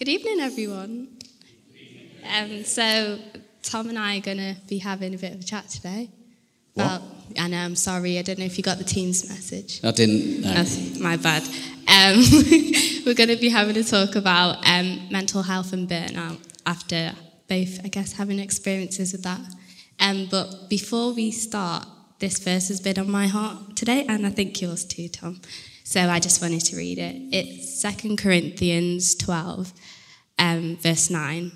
Good evening, everyone. Um, so, Tom and I are going to be having a bit of a chat today. What? I know, I'm sorry, I don't know if you got the team's message. I didn't. No. That's my bad. Um, we're going to be having a talk about um, mental health and burnout after both, I guess, having experiences with that. Um, but before we start, this verse has been on my heart today, and I think yours too, Tom. So I just wanted to read it. It's 2 Corinthians 12, um, verse 9.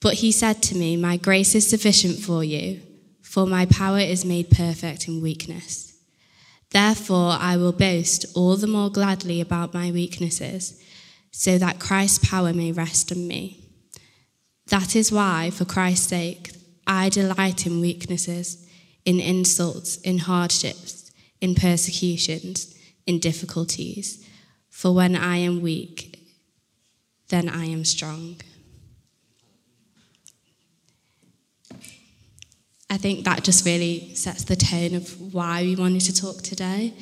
But he said to me, My grace is sufficient for you, for my power is made perfect in weakness. Therefore, I will boast all the more gladly about my weaknesses, so that Christ's power may rest on me. That is why, for Christ's sake, I delight in weaknesses, in insults, in hardships, in persecutions, in difficulties. For when I am weak, then I am strong. I think that just really sets the tone of why we wanted to talk today.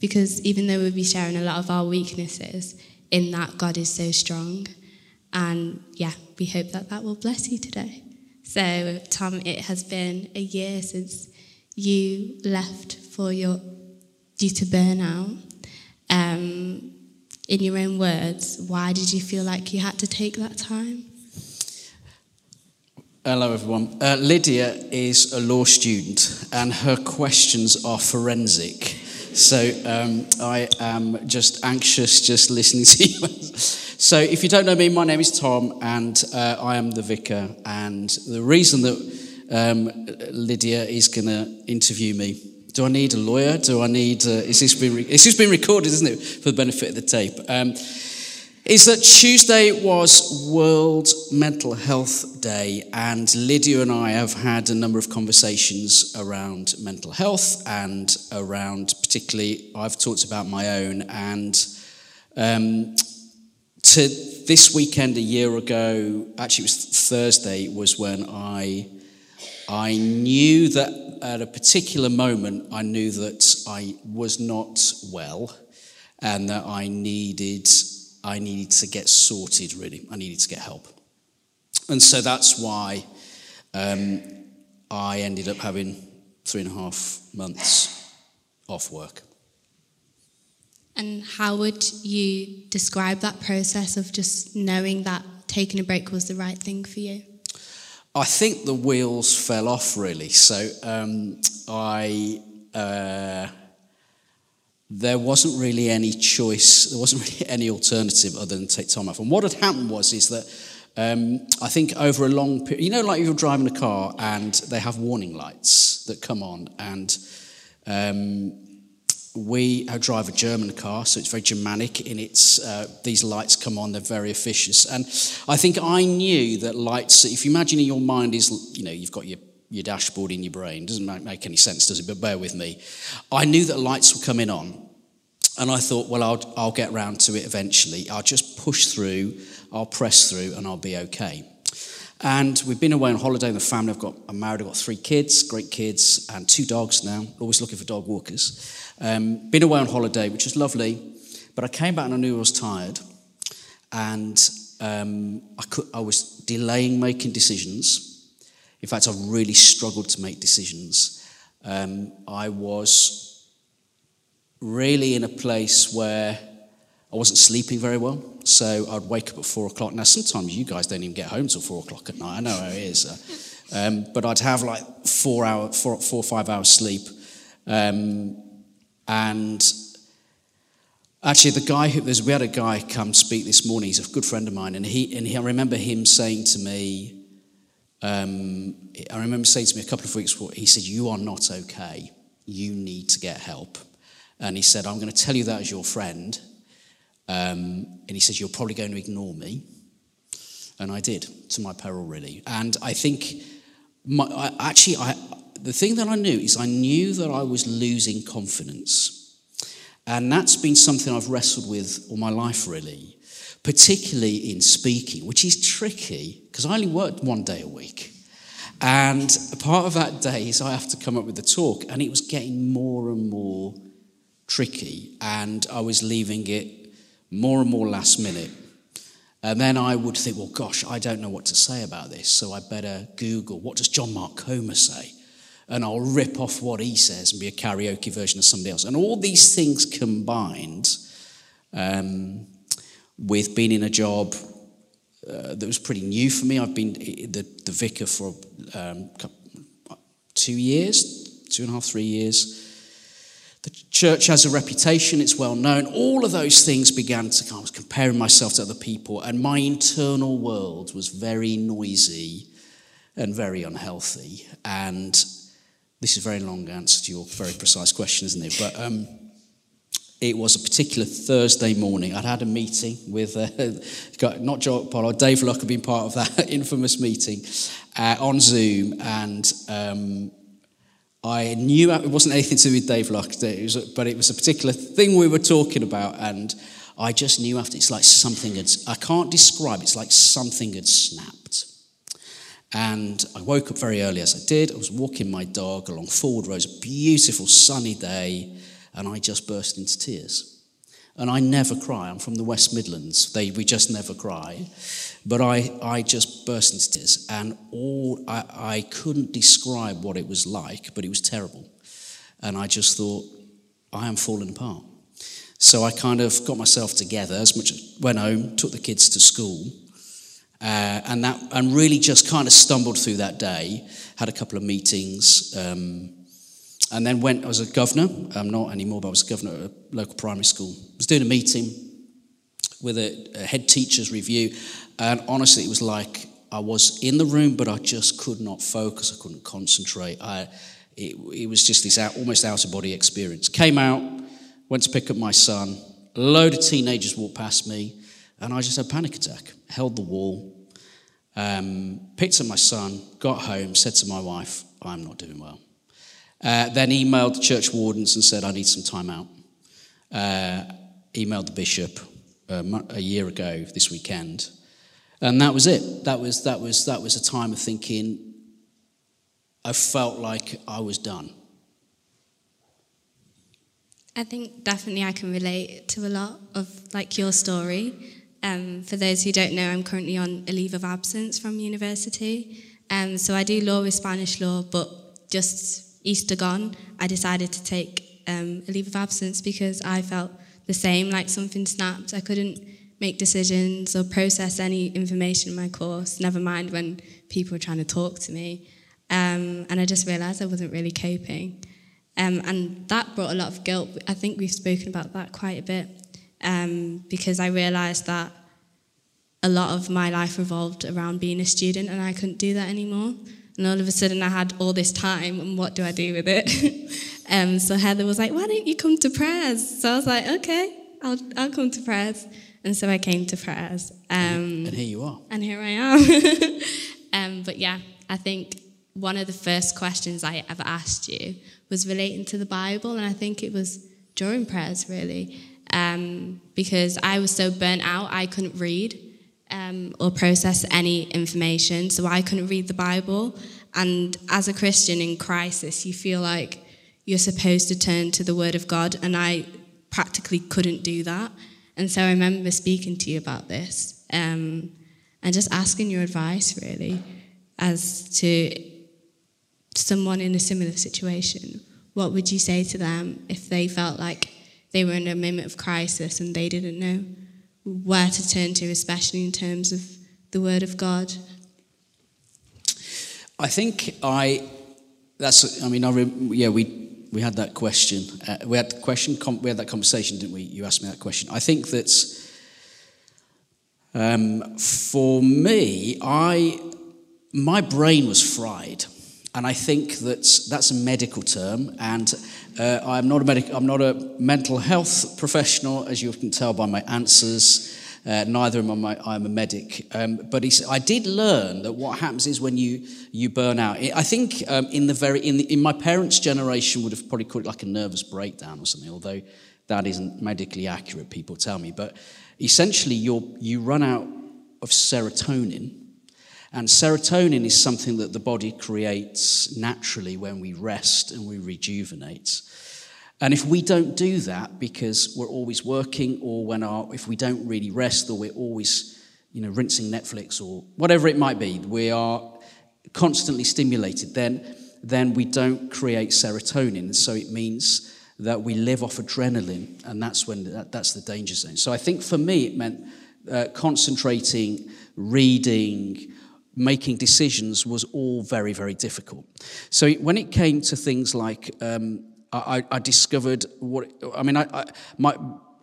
Because even though we'll be sharing a lot of our weaknesses, in that God is so strong. And yeah, we hope that that will bless you today. So, Tom, it has been a year since you left for your due to burnout. Um, in your own words, why did you feel like you had to take that time? Hello, everyone. Uh, Lydia is a law student, and her questions are forensic. So um, I am just anxious just listening to you. so, if you don't know me, my name is Tom, and uh, I am the vicar. And the reason that um, Lydia is going to interview me. Do I need a lawyer? Do I need? Uh, is this been? Re- this has been recorded, isn't it, for the benefit of the tape? Um, is that Tuesday was World Mental Health Day, and Lydia and I have had a number of conversations around mental health and around, particularly, I've talked about my own. And um, to this weekend a year ago, actually, it was Thursday, was when I I knew that at a particular moment, I knew that I was not well, and that I needed I needed to get sorted, really. I needed to get help. And so that's why um, I ended up having three and a half months off work. And how would you describe that process of just knowing that taking a break was the right thing for you? I think the wheels fell off, really. So um, I. Uh, there wasn't really any choice, there wasn't really any alternative other than take time off. And what had happened was is that um, I think over a long period, you know, like you're driving a car and they have warning lights that come on, and um, we I drive a German car, so it's very Germanic in its. Uh, these lights come on; they're very officious, and I think I knew that lights. If you imagine in your mind is, you know, you've got your your dashboard in your brain. Doesn't make any sense, does it? But bear with me. I knew that lights were coming on, and I thought, well, I'll, I'll get round to it eventually. I'll just push through, I'll press through, and I'll be okay. And we've been away on holiday in the family. I've got, I'm married, I've got three kids, great kids, and two dogs now, always looking for dog walkers. Um, been away on holiday, which was lovely, but I came back and I knew I was tired. And um, I, could, I was delaying making decisions in fact, I really struggled to make decisions. Um, I was really in a place where I wasn't sleeping very well. So I'd wake up at four o'clock. Now, sometimes you guys don't even get home till four o'clock at night. I know how it is. Um, but I'd have like four, hour, four, four or five hours sleep. Um, and actually, the guy who, we had a guy come speak this morning. He's a good friend of mine. And, he, and he, I remember him saying to me, um, I remember saying to me a couple of weeks ago, he said, You are not okay. You need to get help. And he said, I'm going to tell you that as your friend. Um, and he says, You're probably going to ignore me. And I did, to my peril, really. And I think, my, I, actually, I, the thing that I knew is I knew that I was losing confidence. And that's been something I've wrestled with all my life, really particularly in speaking, which is tricky because I only worked one day a week. And part of that day is I have to come up with the talk, and it was getting more and more tricky, and I was leaving it more and more last minute. And then I would think, well, gosh, I don't know what to say about this, so I better Google what does John Mark Comer say? And I'll rip off what he says and be a karaoke version of somebody else. And all these things combined um, with being in a job uh, that was pretty new for me. I've been the, the vicar for um, two years, two and a half, three years. The church has a reputation, it's well known. All of those things began to come. I was comparing myself to other people, and my internal world was very noisy and very unhealthy. And this is a very long answer to your very precise question, isn't it? But um, it was a particular Thursday morning. I'd had a meeting with uh, not Joe Apollo, Dave Luck had been part of that infamous meeting uh, on Zoom, and um, I knew it wasn't anything to do with Dave Luck, but it was a particular thing we were talking about, and I just knew after it's like something had, I can't describe, it's like something had snapped. And I woke up very early as I did. I was walking my dog along Fulwood Road, a beautiful sunny day, and I just burst into tears. And I never cry. I'm from the West Midlands. They, we just never cry. But I, I just burst into tears. And all, I, I couldn't describe what it was like, but it was terrible. And I just thought, I am falling apart. So I kind of got myself together as much went home, took the kids to school, uh, and that and really just kind of stumbled through that day. Had a couple of meetings, um, and then went. I was a governor. I'm not anymore, but I was a governor at a local primary school. I was doing a meeting with a, a head teacher's review, and honestly, it was like I was in the room, but I just could not focus. I couldn't concentrate. I, it, it was just this out, almost out of body experience. Came out, went to pick up my son. A load of teenagers walked past me, and I just had a panic attack. Held the wall, um, picked up my son, got home, said to my wife, I'm not doing well. Uh, then emailed the church wardens and said, I need some time out. Uh, emailed the bishop uh, a year ago this weekend. And that was it. That was, that, was, that was a time of thinking, I felt like I was done. I think definitely I can relate to a lot of like your story. Um, for those who don't know, I'm currently on a leave of absence from university. Um, so I do law with Spanish law, but just Easter gone, I decided to take um, a leave of absence because I felt the same, like something snapped. I couldn't make decisions or process any information in my course, never mind when people were trying to talk to me. Um, and I just realised I wasn't really coping. Um, and that brought a lot of guilt. I think we've spoken about that quite a bit um, because I realised that a lot of my life revolved around being a student and I couldn't do that anymore. And all of a sudden I had all this time and what do I do with it? um, so Heather was like, why don't you come to prayers? So I was like, okay, I'll, I'll come to prayers. And so I came to prayers. Um, and here you are. And here I am. um, but yeah, I think one of the first questions I ever asked you was relating to the Bible. And I think it was during prayers, really um, because I was so burnt out, I couldn't read um, or process any information. So I couldn't read the Bible. And as a Christian in crisis, you feel like you're supposed to turn to the Word of God, and I practically couldn't do that. And so I remember speaking to you about this um, and just asking your advice, really, as to someone in a similar situation. What would you say to them if they felt like they were in a moment of crisis and they didn't know where to turn to, especially in terms of the Word of God? I think I. That's. I mean, I. Yeah, we we had that question. Uh, we had question. we had that conversation, didn't we? You asked me that question. I think that um, for me, I my brain was fried, and I think that that's a medical term, and uh, I'm, not a medic- I'm not a mental health professional, as you can tell by my answers. Uh, neither am I, I'm a medic. Um, but I did learn that what happens is when you, you burn out. I think um, in, the very, in, the, in my parents' generation would have probably called it like a nervous breakdown or something, although that isn't medically accurate, people tell me. But essentially, you you run out of serotonin. And serotonin is something that the body creates naturally when we rest and we rejuvenate. And if we don't do that because we're always working, or when our, if we don't really rest, or we're always you know, rinsing Netflix or whatever it might be, we are constantly stimulated, then, then we don't create serotonin. So it means that we live off adrenaline, and that's when that, that's the danger zone. So I think for me, it meant uh, concentrating, reading, making decisions was all very, very difficult. So when it came to things like, um, I, I, discovered what, I mean, I, I, my,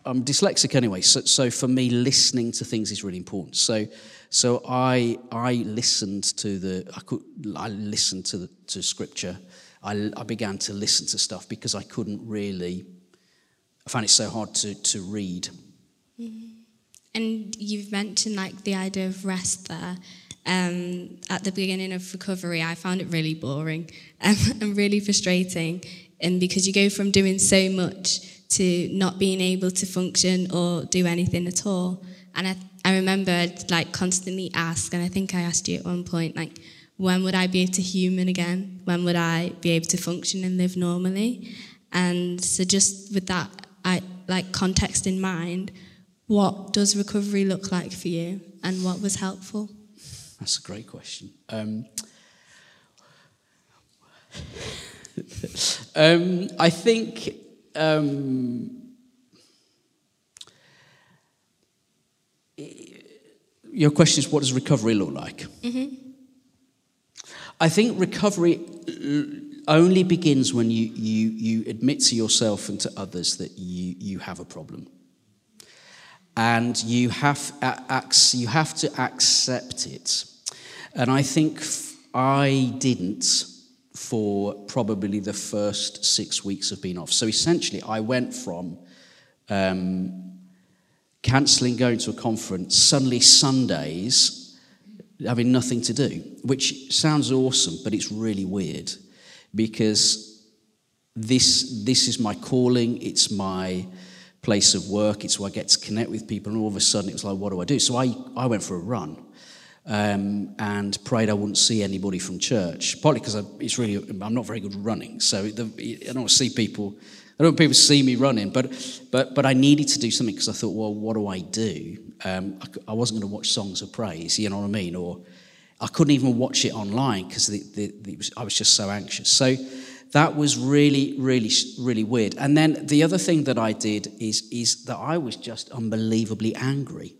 I'm dyslexic anyway, so, so for me, listening to things is really important. So, so I, I listened to the, I, could, I listened to, the, to scripture. I, I began to listen to stuff because I couldn't really, I found it so hard to, to read. Mm-hmm. And you've mentioned like the idea of rest there. Um, at the beginning of recovery, I found it really boring um, and really frustrating. And because you go from doing so much to not being able to function or do anything at all. And I, I remember I'd like constantly ask, and I think I asked you at one point, like, when would I be able to human again? When would I be able to function and live normally? And so just with that, I like context in mind, what does recovery look like for you, and what was helpful? That's a great question. Um, um, I think um, your question is what does recovery look like? Mm-hmm. I think recovery only begins when you, you, you admit to yourself and to others that you, you have a problem. And you have, you have to accept it. And I think I didn't for probably the first six weeks of being off. So essentially, I went from um, cancelling going to a conference, suddenly Sundays having nothing to do, which sounds awesome, but it's really weird because this, this is my calling, it's my place of work, it's where I get to connect with people, and all of a sudden it was like, what do I do? So I, I went for a run um, and prayed I wouldn't see anybody from church. Partly because it's really I'm not very good running, so the, I don't see people. I don't want people to see me running, but but but I needed to do something because I thought, well, what do I do? Um, I, I, wasn't going to watch songs of praise, you know what I mean, or I couldn't even watch it online because I was just so anxious. So that was really, really, really weird. And then the other thing that I did is is that I was just unbelievably angry.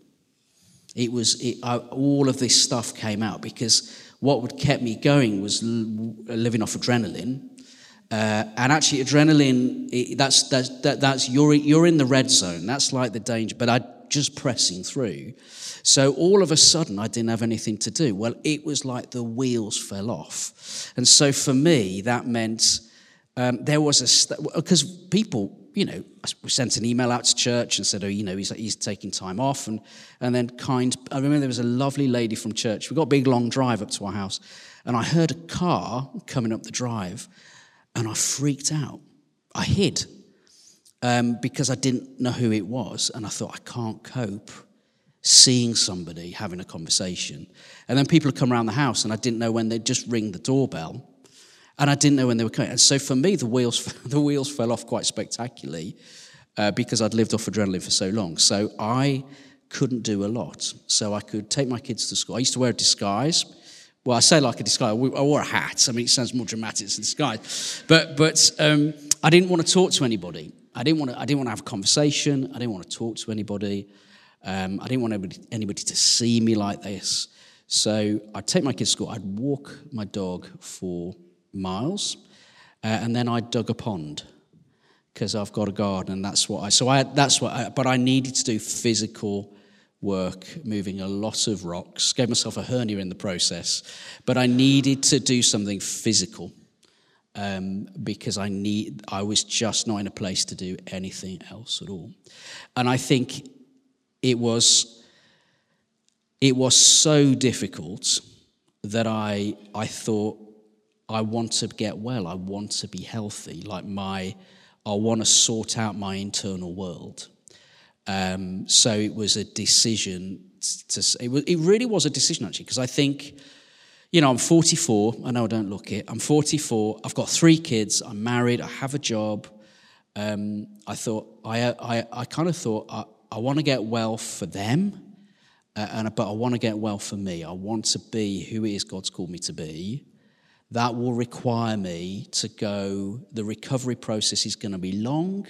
It was it, I, all of this stuff came out because what would kept me going was l- living off adrenaline. Uh, and actually, adrenaline, it, that's, that's, that, that's you're, you're in the red zone. That's like the danger, but I just pressing through. So all of a sudden, I didn't have anything to do. Well, it was like the wheels fell off. And so for me, that meant um, there was a, because people, you know, we sent an email out to church and said, oh, you know, he's, he's taking time off. And, and then kind, I remember there was a lovely lady from church. We got a big long drive up to our house. And I heard a car coming up the drive and I freaked out. I hid um, because I didn't know who it was. And I thought, I can't cope seeing somebody having a conversation. And then people would come around the house and I didn't know when they'd just ring the doorbell and I didn't know when they were coming. And so for me, the wheels, the wheels fell off quite spectacularly uh, because I'd lived off adrenaline for so long. So I couldn't do a lot. So I could take my kids to school. I used to wear a disguise. Well, I say like a disguise. I wore a hat. I mean, it sounds more dramatic than disguise. But, but um, I didn't want to talk to anybody. I didn't want to, I didn't want to have a conversation. I didn't want to talk to anybody. Um, I didn't want anybody, anybody to see me like this. So I'd take my kids to school. I'd walk my dog for miles, uh, and then I dug a pond because I've got a garden, and that's what I. So I that's what. I, but I needed to do physical work, moving a lot of rocks. Gave myself a hernia in the process, but I needed to do something physical um, because I need. I was just not in a place to do anything else at all, and I think it was. It was so difficult that I I thought I want to get well. I want to be healthy. Like my, I want to sort out my internal world. Um, so it was a decision to. It, was, it really was a decision actually because I think, you know, I'm 44. I know I don't look it. I'm 44. I've got three kids. I'm married. I have a job. Um, I thought I, I, I kind of thought I, I want to get well for them, uh, and but I want to get well for me. I want to be who it is God's called me to be. That will require me to go. The recovery process is going to be long,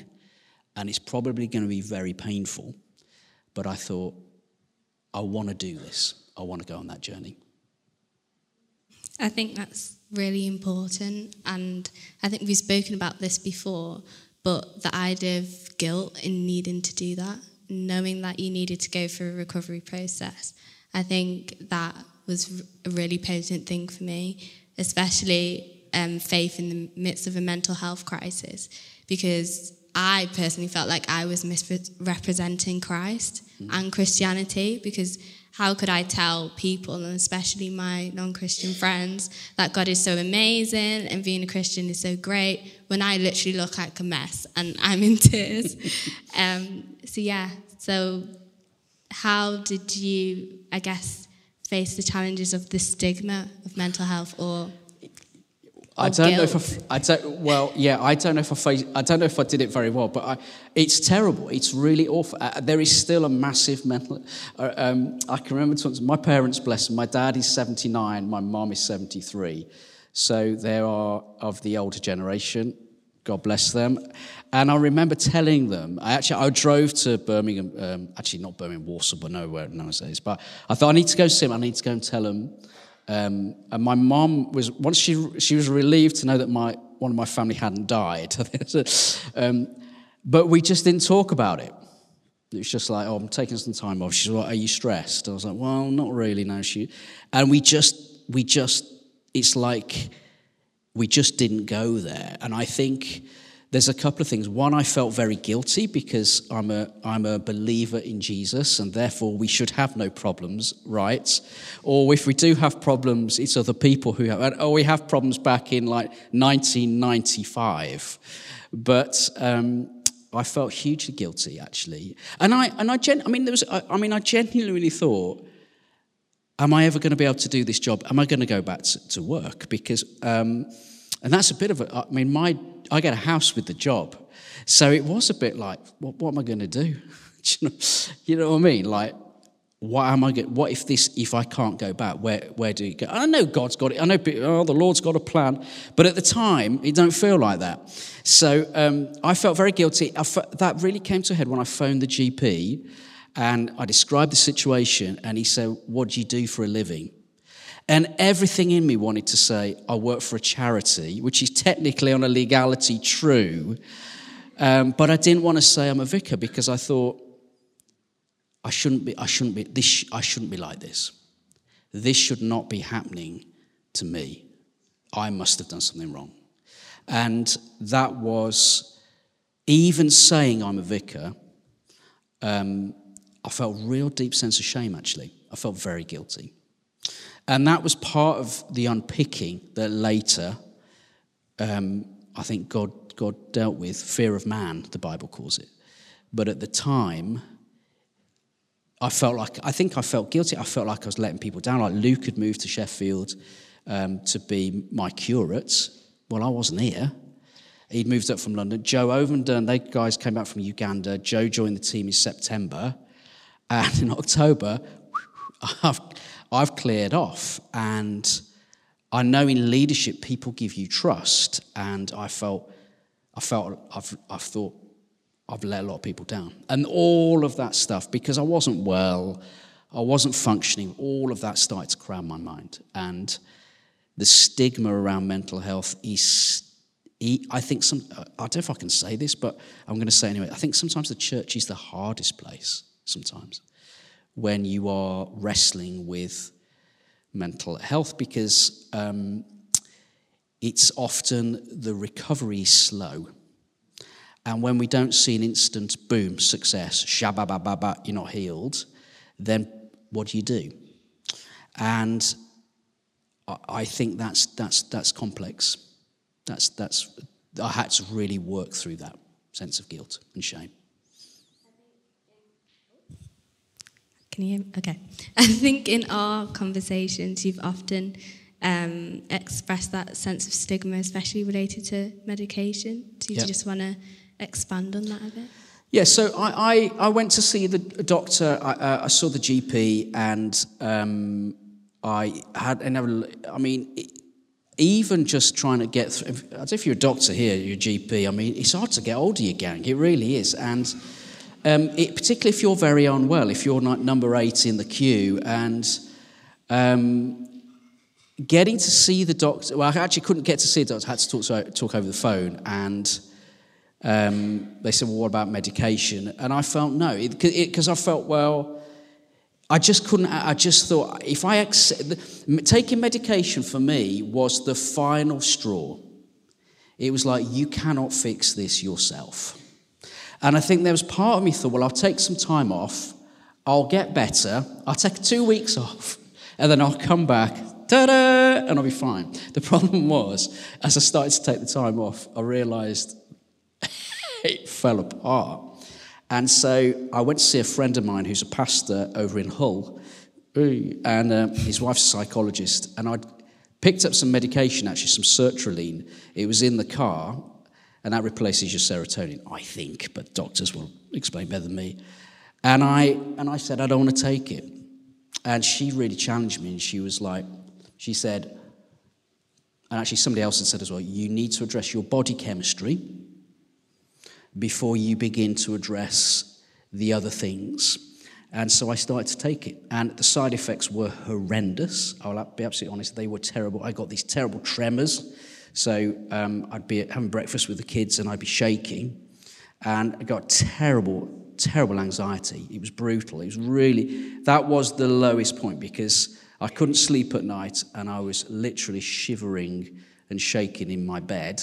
and it's probably going to be very painful. But I thought, I want to do this. I want to go on that journey. I think that's really important, and I think we've spoken about this before. But the idea of guilt in needing to do that knowing that you needed to go through a recovery process. I think that was a really potent thing for me, especially um, faith in the midst of a mental health crisis, because I personally felt like I was misrepresenting Christ mm. and Christianity because how could I tell people, and especially my non Christian friends, that God is so amazing and being a Christian is so great when I literally look like a mess and I'm in tears? um, so, yeah, so how did you, I guess, face the challenges of the stigma of mental health or I don't guilt. know if I, I don't. Well, yeah, I don't know if I faced, I don't know if I did it very well, but I, it's terrible. It's really awful. Uh, there is still a massive mental. Uh, um, I can remember once my parents, bless them. My dad is seventy nine. My mom is seventy three. So they are of the older generation. God bless them. And I remember telling them. I actually I drove to Birmingham. Um, actually, not Birmingham, Walsall, but nowhere nowadays. But I thought I need to go see him. I need to go and tell him um, and my mom was once she she was relieved to know that my one of my family hadn't died. um, but we just didn't talk about it. It was just like, oh, I'm taking some time off. She's like, are you stressed? I was like, well, not really. No, she. And we just we just it's like we just didn't go there. And I think there's a couple of things. One, I felt very guilty because I'm a, I'm a believer in Jesus and therefore we should have no problems, right? Or if we do have problems, it's other people who have, or we have problems back in like 1995. But um, I felt hugely guilty actually. And I, and I, gen, I mean, there was, I, I mean, I genuinely thought, am I ever going to be able to do this job? Am I going to go back to, to work? Because, um, and that's a bit of a, I mean, my I get a house with the job. So it was a bit like, what, what am I going to do? you, know, you know what I mean? Like, what am I going? What if this? If I can't go back, where where do you go? I know God's got it. I know oh, the Lord's got a plan, but at the time, it don't feel like that. So um, I felt very guilty. that really came to a head when I phoned the GP, and I described the situation, and he said, "What do you do for a living?" And everything in me wanted to say, I work for a charity, which is technically on a legality true. Um, but I didn't want to say I'm a vicar because I thought I shouldn't be, I shouldn't be, this, I shouldn't be like this. This should not be happening to me. I must have done something wrong. And that was, even saying I'm a vicar, um, I felt a real deep sense of shame actually. I felt very guilty. And that was part of the unpicking that later um, I think God, God dealt with fear of man, the Bible calls it. But at the time, I felt like, I think I felt guilty. I felt like I was letting people down. Like Luke had moved to Sheffield um, to be my curate. Well, I wasn't here. He'd moved up from London. Joe Ovenden, they guys came back from Uganda. Joe joined the team in September. And in October, I've cleared off. And I know in leadership, people give you trust. And I felt, I felt, I've, I've thought, I've let a lot of people down. And all of that stuff, because I wasn't well, I wasn't functioning, all of that started to crowd my mind. And the stigma around mental health is, I think some, I don't know if I can say this, but I'm going to say anyway. I think sometimes the church is the hardest place, sometimes when you are wrestling with mental health because um, it's often the recovery slow. And when we don't see an instant boom, success, shababababa, you're not healed, then what do you do? And I think that's, that's, that's complex. That's, that's, I had to really work through that sense of guilt and shame. Can you? Hear me? Okay. I think in our conversations, you've often um, expressed that sense of stigma, especially related to medication. Do you just want to expand on that a bit? Yeah, so I, I, I went to see the doctor. I, uh, I saw the GP, and um, I had, I I mean, even just trying to get through, as if you're a doctor here, you're a GP, I mean, it's hard to get hold of your gang. It really is. And um, it, particularly if you're very unwell, if you're number eight in the queue, and um, getting to see the doctor, well, I actually couldn't get to see the doctor, I had to talk, talk over the phone, and um, they said, well, what about medication? And I felt no, because I felt, well, I just couldn't, I just thought, if I accept, taking medication for me was the final straw. It was like, you cannot fix this yourself. And I think there was part of me thought, well, I'll take some time off, I'll get better, I'll take two weeks off, and then I'll come back, ta-da, and I'll be fine. The problem was, as I started to take the time off, I realized it fell apart. And so I went to see a friend of mine who's a pastor over in Hull, and uh, his wife's a psychologist. And I'd picked up some medication, actually, some sertraline. It was in the car, and that replaces your serotonin, I think, but doctors will explain better than me. And I, and I said, I don't want to take it. And she really challenged me, and she was like, she said, and actually somebody else had said as well, you need to address your body chemistry before you begin to address the other things. And so I started to take it. And the side effects were horrendous. I'll be absolutely honest, they were terrible. I got these terrible tremors. So um, I'd be having breakfast with the kids and I'd be shaking. And I got terrible, terrible anxiety. It was brutal. It was really, that was the lowest point because I couldn't sleep at night and I was literally shivering and shaking in my bed.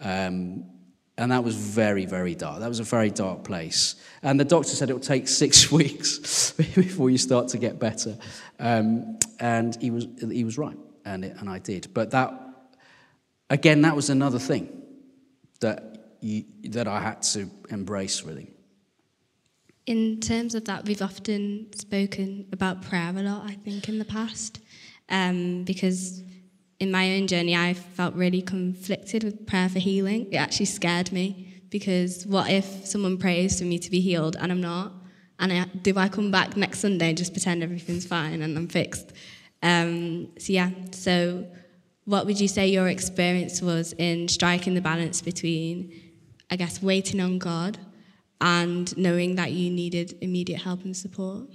Um, and that was very, very dark. That was a very dark place. And the doctor said it will take six weeks before you start to get better. Um, and he was, he was right, and, it, and I did. But that, again, that was another thing that, you, that I had to embrace, really. In terms of that, we've often spoken about prayer a lot, I think, in the past, um, because in my own journey, I felt really conflicted with prayer for healing. It actually scared me because what if someone prays for me to be healed and I'm not? And I, do I come back next Sunday and just pretend everything's fine and I'm fixed? Um, so, yeah, so what would you say your experience was in striking the balance between, I guess, waiting on God and knowing that you needed immediate help and support?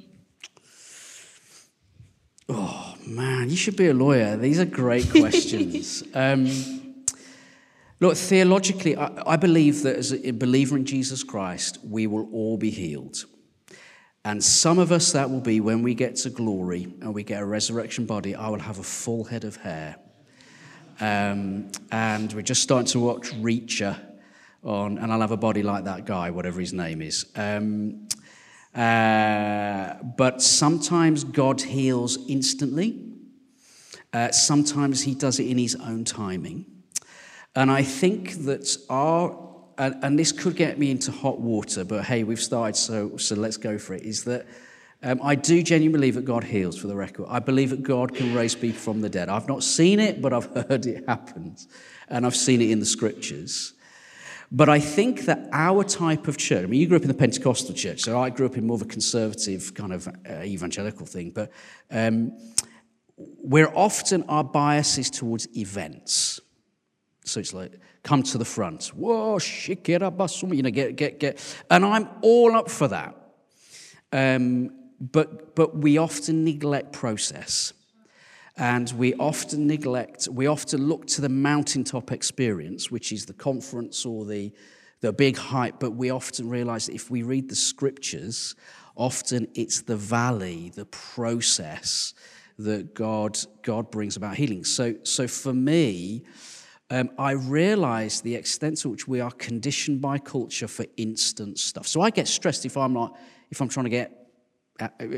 Oh, man, you should be a lawyer. These are great questions. um, look, theologically, I, I believe that as a believer in Jesus Christ, we will all be healed. And some of us, that will be when we get to glory and we get a resurrection body, I will have a full head of hair. Um, and we're just starting to watch Reacher on, and I'll have a body like that guy, whatever his name is. Um, uh, but sometimes God heals instantly. Uh, sometimes he does it in his own timing. And I think that our, and, and, this could get me into hot water, but hey, we've started, so, so let's go for it, is that um, I do genuinely believe that God heals, for the record. I believe that God can raise people from the dead. I've not seen it, but I've heard it happens. And I've seen it in the scriptures. But I think that our type of church, I mean, you grew up in the Pentecostal church, so I grew up in more of a conservative kind of uh, evangelical thing, but um, we're often, our bias is towards events. So it's like, come to the front. Whoa, up, you know, get, get, get. And I'm all up for that. Um, but, but we often neglect process. And we often neglect, we often look to the mountaintop experience, which is the conference or the, the big hype, but we often realize that if we read the scriptures, often it's the valley, the process that God, God brings about healing. So, so for me, um, I realize the extent to which we are conditioned by culture for instant stuff. So I get stressed if I'm like, if I'm trying to get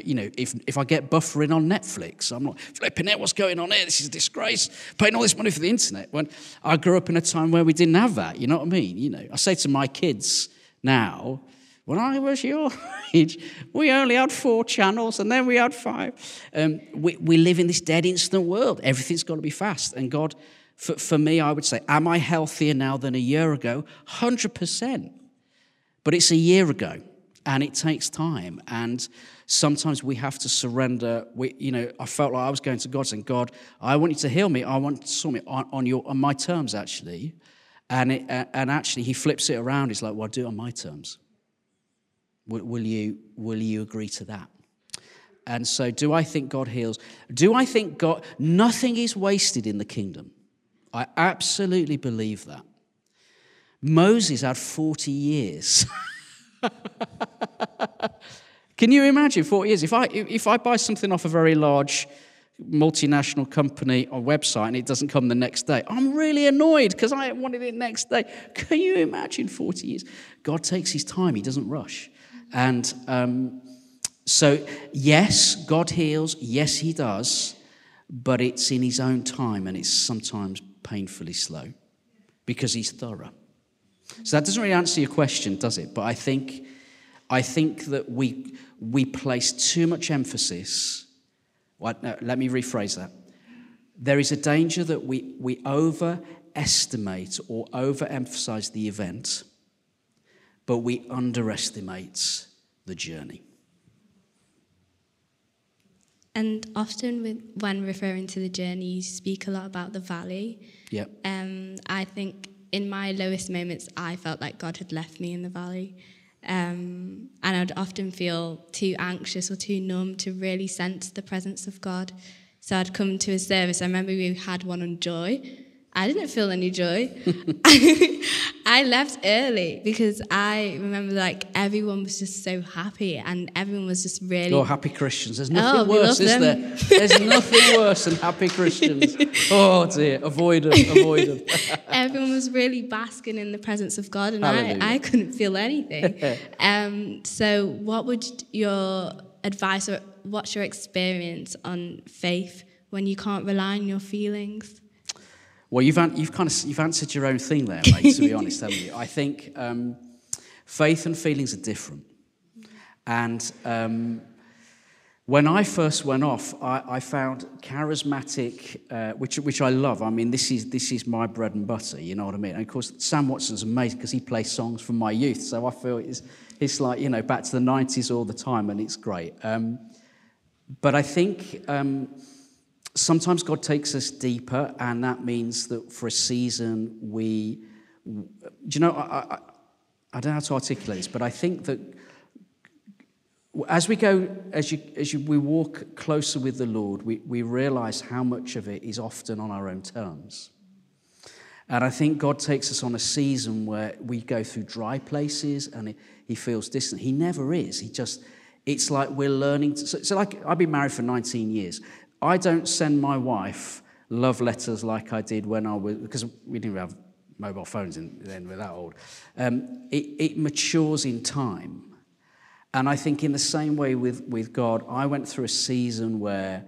you know, if, if I get buffering on Netflix, I'm like, flipping it, what's going on here? This is a disgrace. Paying all this money for the internet. When I grew up in a time where we didn't have that, you know what I mean? You know, I say to my kids now, when I was your age, we only had four channels and then we had five. Um, we, we live in this dead instant world. Everything's got to be fast. And God, for, for me, I would say, am I healthier now than a year ago? 100%. But it's a year ago and it takes time. And sometimes we have to surrender. We, you know, I felt like I was going to God saying, God, I want you to heal me. I want to sort me on, on, your, on my terms, actually. And, it, and actually, he flips it around. He's like, well, I'll do it on my terms. Will, will, you, will you agree to that? And so, do I think God heals? Do I think God, nothing is wasted in the kingdom? I absolutely believe that. Moses had 40 years. Can you imagine 40 years? If I, if I buy something off a very large multinational company or website and it doesn't come the next day, I'm really annoyed because I wanted it next day. Can you imagine 40 years? God takes his time, he doesn't rush. And um, so, yes, God heals. Yes, he does. But it's in his own time and it's sometimes painfully slow because he's thorough. So that doesn't really answer your question, does it? But I think, I think that we, we place too much emphasis. Well, no, let me rephrase that. There is a danger that we, we overestimate or overemphasize the event, but we underestimate the journey. And often, with, when referring to the journey, you speak a lot about the valley. Yep. Um, I think in my lowest moments, I felt like God had left me in the valley. Um, and I'd often feel too anxious or too numb to really sense the presence of God. So I'd come to a service. I remember we had one on joy, I didn't feel any joy. I left early because I remember like everyone was just so happy and everyone was just really. Oh, happy Christians. There's nothing oh, worse, is there? There's nothing worse than happy Christians. Oh dear, avoid them, avoid them. everyone was really basking in the presence of God and I, I couldn't feel anything. um, so, what would your advice or what's your experience on faith when you can't rely on your feelings? Well, you've, you've kind of you've answered your own thing there, mate. to be honest, haven't you? I think um, faith and feelings are different, and um, when I first went off, I, I found charismatic, uh, which which I love. I mean, this is this is my bread and butter. You know what I mean? And of course, Sam Watson's amazing because he plays songs from my youth, so I feel it's it's like you know back to the '90s all the time, and it's great. Um, but I think um, sometimes God takes us deeper, and that means that for a season we. Do you know, I, I, I don't know how to articulate this, but I think that as we go, as, you, as you, we walk closer with the Lord, we, we realize how much of it is often on our own terms. And I think God takes us on a season where we go through dry places and he, he feels distant. He never is. He just, it's like we're learning to. So, so, like, I've been married for 19 years. I don't send my wife love letters like I did when I was, because we didn't have mobile phones in, then, we're that old. Um, it, it matures in time. And I think, in the same way with, with God, I went through a season where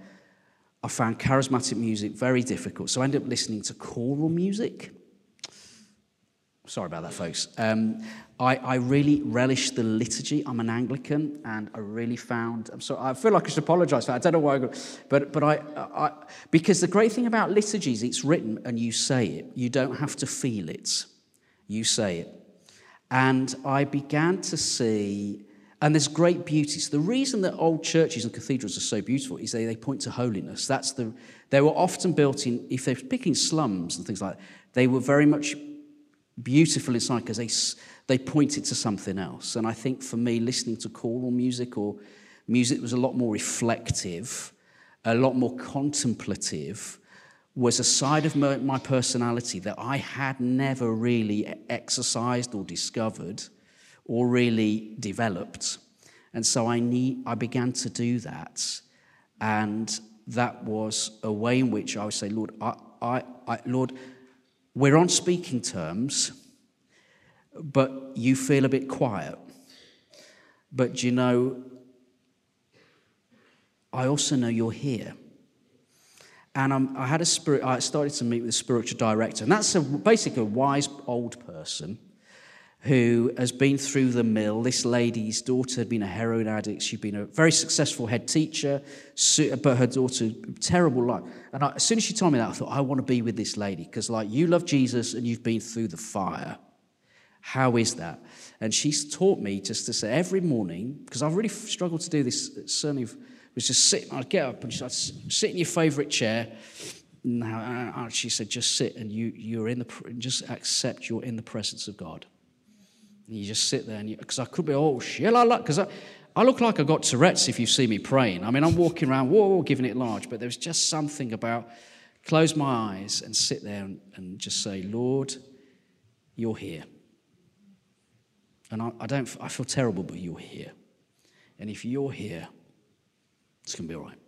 I found charismatic music very difficult. So I ended up listening to choral music. Sorry about that, folks. Um, I, I, really relish the liturgy. I'm an Anglican, and I really found. I'm sorry. I feel like I should apologise for that. I don't know why I but but I, I because the great thing about liturgies, it's written and you say it. You don't have to feel it. You say it, and I began to see. And there's great beauty. So the reason that old churches and cathedrals are so beautiful is they, they point to holiness. That's the, they were often built in, if they're picking slums and things like that, they were very much beautiful inside because they, they pointed to something else. And I think for me, listening to choral music or music that was a lot more reflective, a lot more contemplative, was a side of my personality that I had never really exercised or discovered or really developed. And so I, need, I began to do that. And that was a way in which I would say, Lord, I, I, I Lord, we're on speaking terms, but you feel a bit quiet. But you know, I also know you're here. And I'm, i had a spirit, I started to meet with a spiritual director, and that's a, basically a wise old person who has been through the mill. This lady's daughter had been a heroin addict. She'd been a very successful head teacher, but her daughter, terrible life. And I, as soon as she told me that, I thought, I want to be with this lady because, like, you love Jesus and you've been through the fire. How is that? And she's taught me just to say every morning, because I've really struggled to do this, certainly was just sitting, I'd get up and she'd sit in your favorite chair. Now, she said, just sit and you, you're in the, just accept you're in the presence of God. And you just sit there and because I could be, oh, shit, because I, I look like I got Tourette's if you see me praying. I mean, I'm walking around, whoa, giving it large, but there's just something about close my eyes and sit there and, and just say, Lord, you're here. And I, I, don't, I feel terrible, but you're here. And if you're here, it's going to be all right.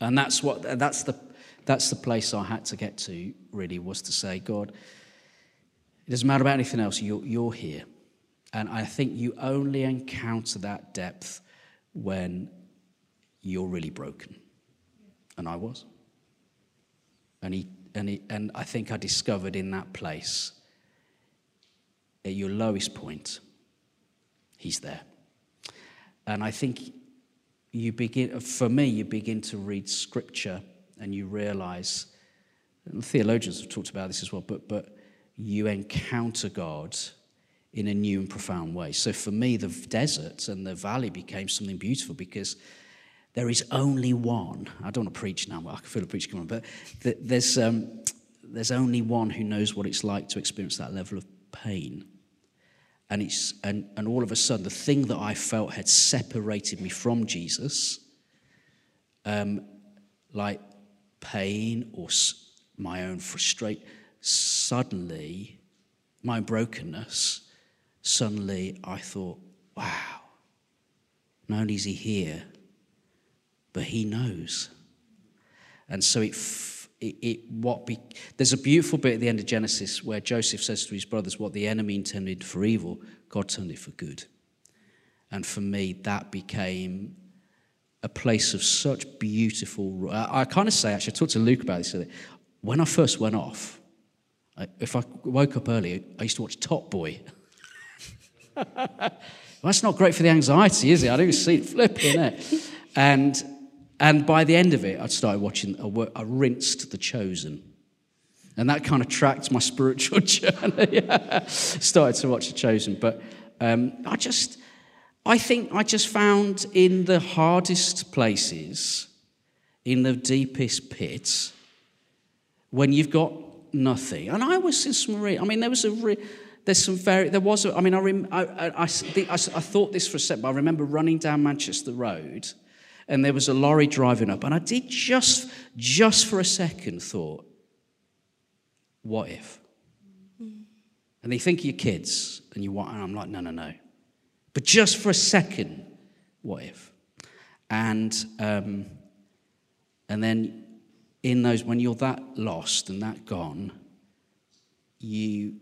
And that's what, that's the, that's the place I had to get to, really, was to say, God, it doesn't matter about anything else, you're, you're here. And I think you only encounter that depth when you're really broken. And I was. And, he, and, he, and I think I discovered in that place, at your lowest point, he's there. And I think you begin, for me, you begin to read scripture and you realize, and theologians have talked about this as well, but, but you encounter God in a new and profound way. So for me, the desert and the valley became something beautiful because there is only one. I don't want to preach now, I can feel a preach coming on, but there's, um, there's only one who knows what it's like to experience that level of pain. And, it's, and, and all of a sudden, the thing that I felt had separated me from Jesus, um, like pain or my own frustration, suddenly, my brokenness, suddenly I thought, wow, not only is he here, but he knows. And so it, it, it what be, there's a beautiful bit at the end of Genesis where Joseph says to his brothers, What the enemy intended for evil, God turned it for good. And for me, that became a place of such beautiful. I, I kind of say, actually, I talked to Luke about this. When I first went off, I, if I woke up early, I used to watch Top Boy. well, that's not great for the anxiety, is it? I didn't see it flipping it. And, and by the end of it, I started watching, I rinsed The Chosen. And that kind of tracked my spiritual journey. started to watch The Chosen. But um, I just, I think I just found in the hardest places, in the deepest pits, when you've got nothing. And I was in some I mean, there was a, re, there's some very, there was, a, I mean, I, rem, I, I, I, I, thought this for a second, I remember running down Manchester Road and there was a lorry driving up. And I did just, just for a second thought, what if? And they think you're kids and you want, and I'm like, no, no, no. But just for a second, what if? And, um, and then in those, when you're that lost and that gone, you,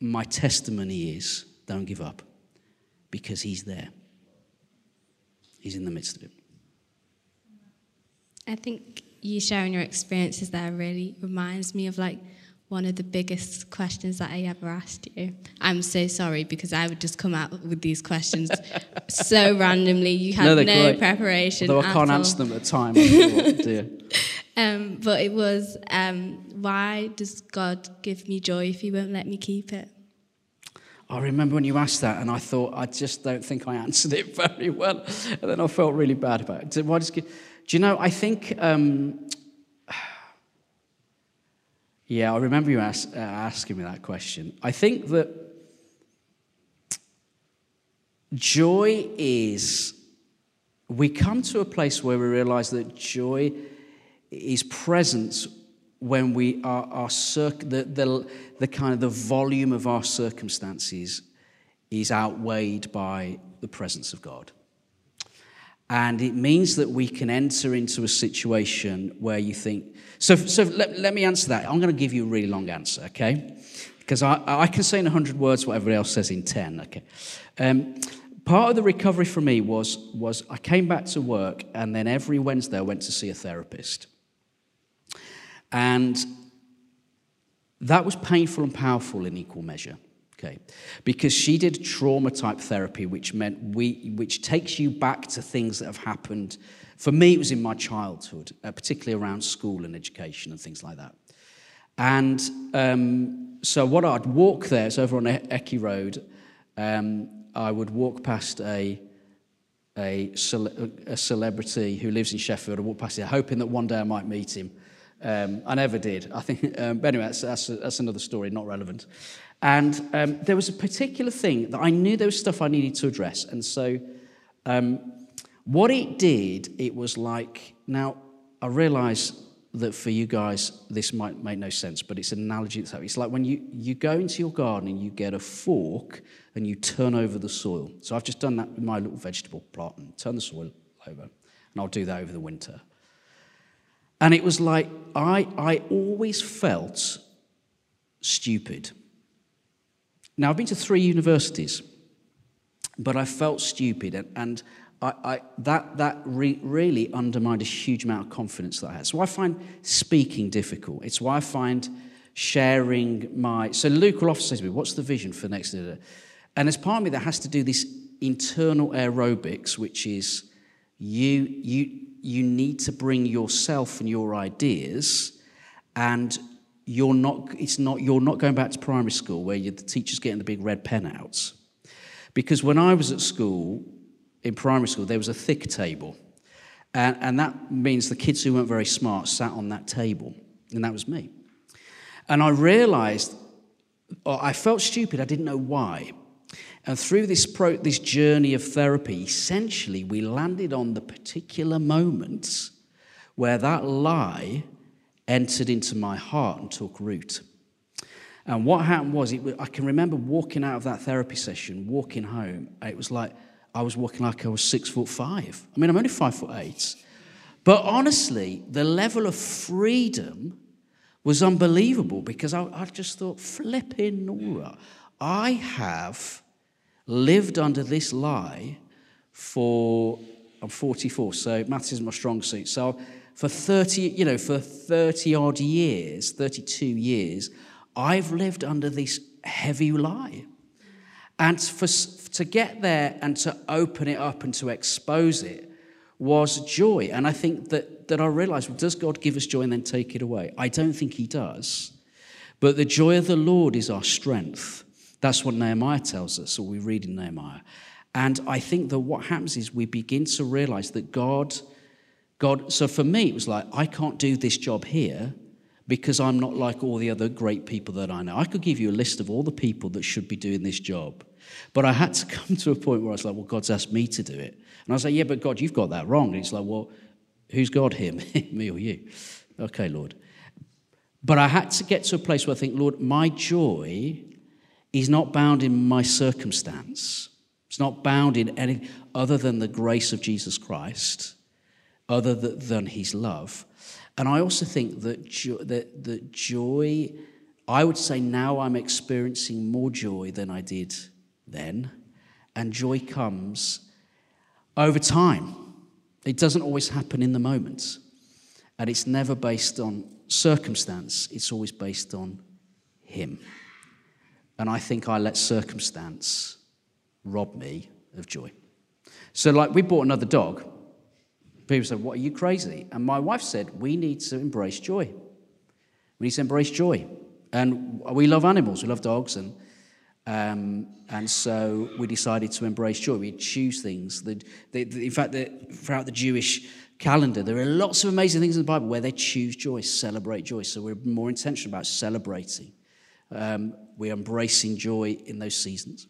my testimony is don't give up because he's there. He's in the midst of it. I think you sharing your experiences there really reminds me of like one of the biggest questions that I ever asked you. I'm so sorry because I would just come out with these questions so randomly. You had no, no preparation. Although I can't all. answer them at the time. dear. Um, but it was, um, why does God give me joy if He won't let me keep it? I remember when you asked that, and I thought, I just don't think I answered it very well. And then I felt really bad about it. Why does, do you know, I think, um, yeah, I remember you ask, uh, asking me that question. I think that joy is, we come to a place where we realize that joy is present when we are, our circ- the, the, the kind of the volume of our circumstances is outweighed by the presence of God. And it means that we can enter into a situation where you think, so, so let, let me answer that. I'm going to give you a really long answer, okay? Because I, I can say in 100 words what everybody else says in 10, okay? Um, part of the recovery for me was, was I came back to work, and then every Wednesday I went to see a therapist. And that was painful and powerful in equal measure. Okay. Because she did trauma type therapy, which meant we, which takes you back to things that have happened. For me, it was in my childhood, uh, particularly around school and education and things like that. And um, so what I'd walk there, it's over on Eccy Road, um, I would walk past a, a, cele- a celebrity who lives in Sheffield. I walk past it, hoping that one day I might meet him. Um, I never did. I think, um, but anyway, that's, that's, that's another story, not relevant. And um, there was a particular thing that I knew there was stuff I needed to address. And so um, what it did, it was like, now I realize that for you guys, this might make no sense, but it's an analogy that's. It's like when you, you go into your garden and you get a fork and you turn over the soil. So I've just done that with my little vegetable plot and turn the soil over. And I'll do that over the winter. And it was like, I, I always felt stupid. Now, I've been to three universities, but I felt stupid. And, and I, I, that, that re, really undermined a huge amount of confidence that I had. So I find speaking difficult. It's why I find sharing my. So Luke will often say to me, What's the vision for next? And as part of me that has to do this internal aerobics, which is you, you, you need to bring yourself and your ideas, and you're not, it's not, you're not going back to primary school where the teacher's getting the big red pen out. Because when I was at school, in primary school, there was a thick table. And, and that means the kids who weren't very smart sat on that table. And that was me. And I realized, I felt stupid, I didn't know why. And through this, pro, this journey of therapy, essentially, we landed on the particular moments where that lie entered into my heart and took root. And what happened was, it, I can remember walking out of that therapy session, walking home. It was like I was walking like I was six foot five. I mean, I'm only five foot eight. But honestly, the level of freedom was unbelievable because I, I just thought, flipping Nora, I have lived under this lie for, I'm 44, so maths is my strong suit. So for 30, you know, for 30 odd years, 32 years, I've lived under this heavy lie. And for, to get there and to open it up and to expose it was joy. And I think that, that I realized, well, does God give us joy and then take it away? I don't think He does. But the joy of the Lord is our strength. That's what Nehemiah tells us, or we read in Nehemiah. And I think that what happens is we begin to realize that God, God, so for me, it was like, I can't do this job here because I'm not like all the other great people that I know. I could give you a list of all the people that should be doing this job. But I had to come to a point where I was like, well, God's asked me to do it. And I was like, yeah, but God, you've got that wrong. And he's like, well, who's God here, me or you? Okay, Lord. But I had to get to a place where I think, Lord, my joy is not bound in my circumstance. It's not bound in any other than the grace of Jesus Christ, other than his love. And I also think that, jo- that, that joy, I would say now I'm experiencing more joy than I did then. And joy comes over time. It doesn't always happen in the moment. And it's never based on circumstance, it's always based on Him. And I think I let circumstance rob me of joy. So, like, we bought another dog. People said, What are you crazy? And my wife said, We need to embrace joy. We need to embrace joy. And we love animals, we love dogs. And, um, and so we decided to embrace joy. We choose things. That, in fact, throughout the Jewish calendar, there are lots of amazing things in the Bible where they choose joy, celebrate joy. So we're more intentional about celebrating. Um, we're embracing joy in those seasons.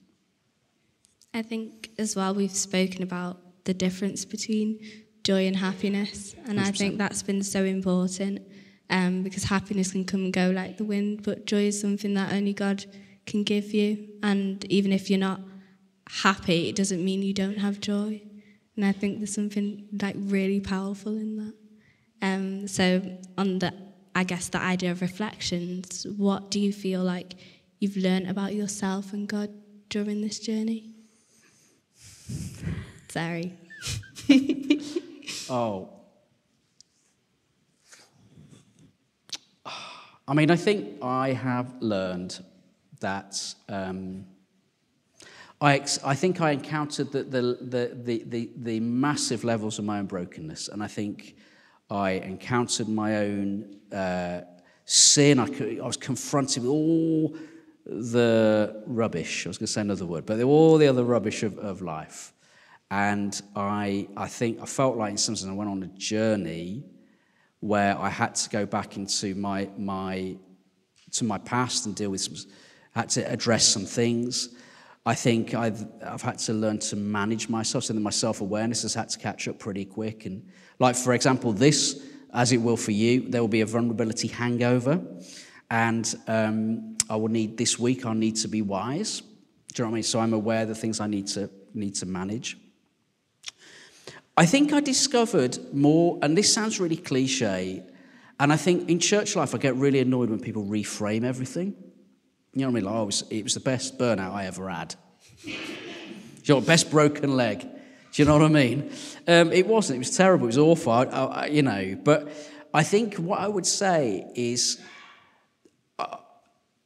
I think as well, we've spoken about the difference between joy and happiness. And 100%. I think that's been so important um, because happiness can come and go like the wind, but joy is something that only God can give you. And even if you're not happy, it doesn't mean you don't have joy. And I think there's something like really powerful in that. Um, so on the, I guess the idea of reflections, what do you feel like you've learned about yourself and God during this journey? Sorry. oh. I mean, I think I have learned that um, I, ex- I think I encountered the, the, the, the, the, the massive levels of my own brokenness, and I think I encountered my own uh, sin. I, I was confronted with all the rubbish. I was going to say another word, but all the other rubbish of, of life. And I, I think I felt like in some sense I went on a journey where I had to go back into my, my, to my past and deal with some, had to address some things. I think I've, I've had to learn to manage myself, so that my self awareness has had to catch up pretty quick. And, like, for example, this, as it will for you, there will be a vulnerability hangover. And um, I will need, this week, I'll need to be wise. Do you know what I mean? So I'm aware of the things I need to, need to manage. I think I discovered more, and this sounds really cliche, and I think in church life I get really annoyed when people reframe everything. You know what I mean? Like, oh, it was, it was the best burnout I ever had. Your best broken leg. Do you know what I mean? Um, it wasn't. It was terrible. It was awful. I, I, you know, but I think what I would say is uh,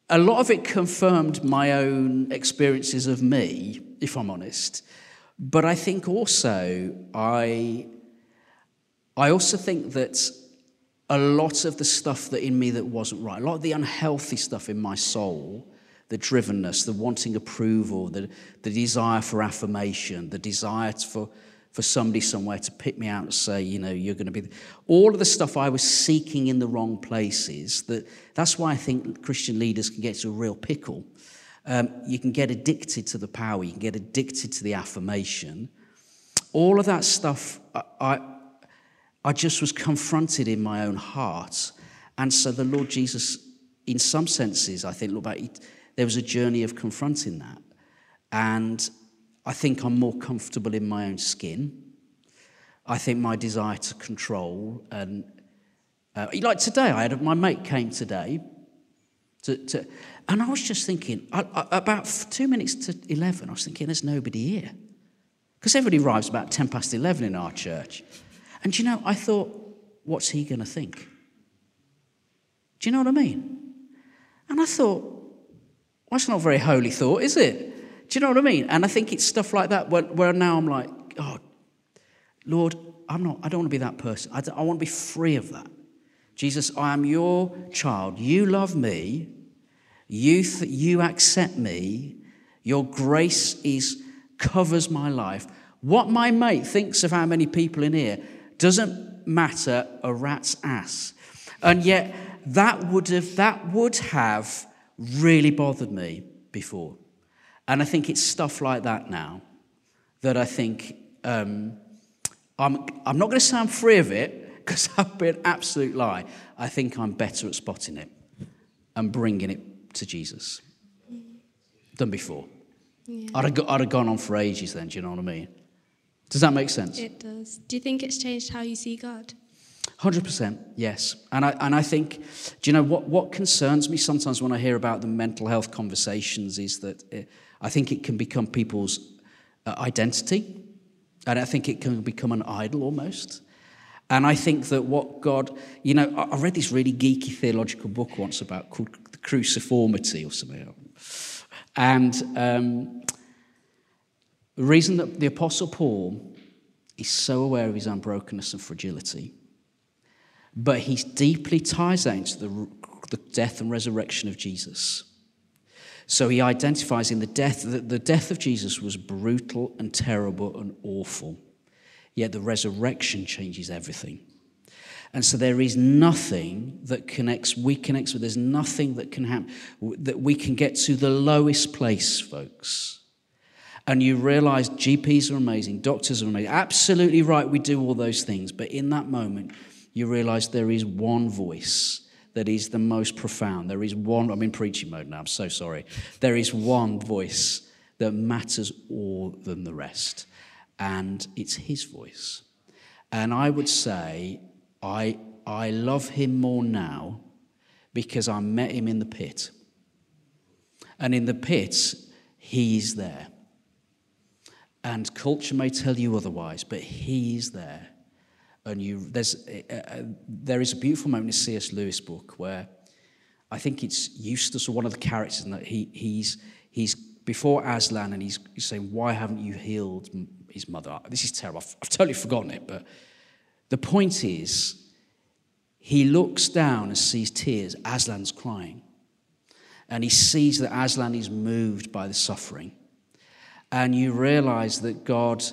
a lot of it confirmed my own experiences of me, if I'm honest. But I think also I, I also think that a lot of the stuff that in me that wasn't right, a lot of the unhealthy stuff in my soul, the drivenness, the wanting approval, the, the desire for affirmation, the desire for, for somebody somewhere to pick me out and say, you know, you're going to be. All of the stuff I was seeking in the wrong places, that, that's why I think Christian leaders can get to a real pickle. Um, you can get addicted to the power, you can get addicted to the affirmation. All of that stuff, I, I I just was confronted in my own heart. And so the Lord Jesus, in some senses, I think, look back, there was a journey of confronting that. And I think I'm more comfortable in my own skin. I think my desire to control and uh, like today, I had my mate came today, to, to, and I was just thinking I, I, about two minutes to eleven. I was thinking, there's nobody here because everybody arrives about ten past eleven in our church. And you know, I thought, what's he going to think? Do you know what I mean? And I thought, well, that's not a very holy thought, is it? Do you know what I mean? And I think it's stuff like that where, where now I'm like, oh, Lord, I'm not, I don't want to be that person. I, I want to be free of that. Jesus, I am your child. You love me. You, th- you accept me. Your grace is, covers my life. What my mate thinks of how many people in here doesn't matter a rat's ass. And yet, that would have, that would have really bothered me before. And I think it's stuff like that now that I think um, I'm, I'm not going to sound free of it because that would be an absolute lie. I think I'm better at spotting it and bringing it to Jesus than before. Yeah. I'd, have, I'd have gone on for ages then, do you know what I mean? Does that make sense? It does. Do you think it's changed how you see God? 100%, yes. And I, and I think, do you know what, what concerns me sometimes when I hear about the mental health conversations is that it, I think it can become people's uh, identity. And I think it can become an idol almost. And I think that what God, you know, I, I read this really geeky theological book once about called the cruciformity or something. And um, the reason that the Apostle Paul is so aware of his own brokenness and fragility, but he deeply ties that into the, the death and resurrection of Jesus. So he identifies in the death that the death of Jesus was brutal and terrible and awful. Yet the resurrection changes everything. And so there is nothing that connects, we connects with, there's nothing that can happen, that we can get to the lowest place, folks and you realize GPs are amazing, doctors are amazing. Absolutely right, we do all those things. But in that moment, you realize there is one voice that is the most profound. There is one, I'm in preaching mode now, I'm so sorry. There is one voice that matters more than the rest, and it's his voice. And I would say, I, I love him more now because I met him in the pit. And in the pit, he's there. And culture may tell you otherwise, but he's there. And you, there's, uh, there is a beautiful moment in C.S. Lewis' book where I think it's Eustace or one of the characters, and that he, he's, he's before Aslan and he's, he's saying, Why haven't you healed his mother? This is terrible. I've, I've totally forgotten it, but the point is, he looks down and sees tears. Aslan's crying. And he sees that Aslan is moved by the suffering. And you realize that God,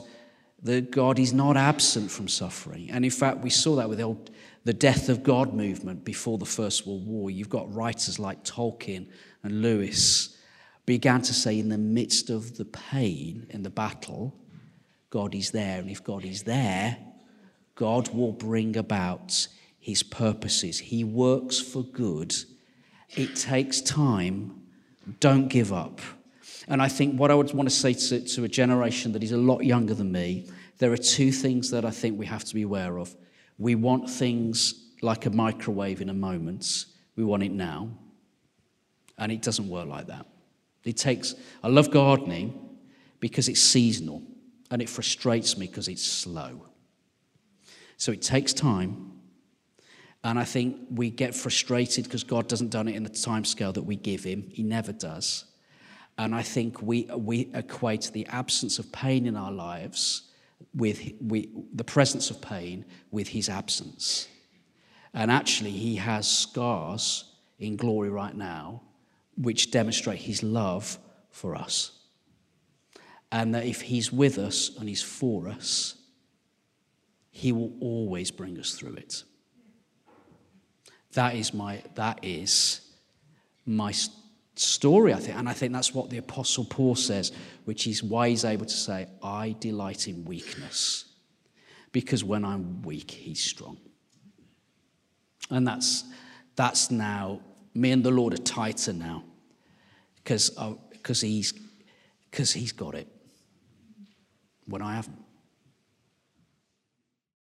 that God is not absent from suffering. And in fact, we saw that with the, old, the death of God movement before the First World War. You've got writers like Tolkien and Lewis began to say, in the midst of the pain in the battle, God is there. And if God is there, God will bring about his purposes. He works for good. It takes time. Don't give up. And I think what I would want to say to, to a generation that is a lot younger than me, there are two things that I think we have to be aware of. We want things like a microwave in a moment, we want it now. And it doesn't work like that. It takes, I love gardening because it's seasonal and it frustrates me because it's slow. So it takes time. And I think we get frustrated because God doesn't done it in the time scale that we give him. He never does. And I think we, we equate the absence of pain in our lives with we, the presence of pain with his absence. And actually, he has scars in glory right now which demonstrate his love for us. And that if he's with us and he's for us, he will always bring us through it. That is my, that is my story, I think. And I think that's what the Apostle Paul says, which is why he's able to say, I delight in weakness. Because when I'm weak, he's strong. And that's, that's now, me and the Lord are tighter now. Because uh, he's, cause he's got it when I haven't.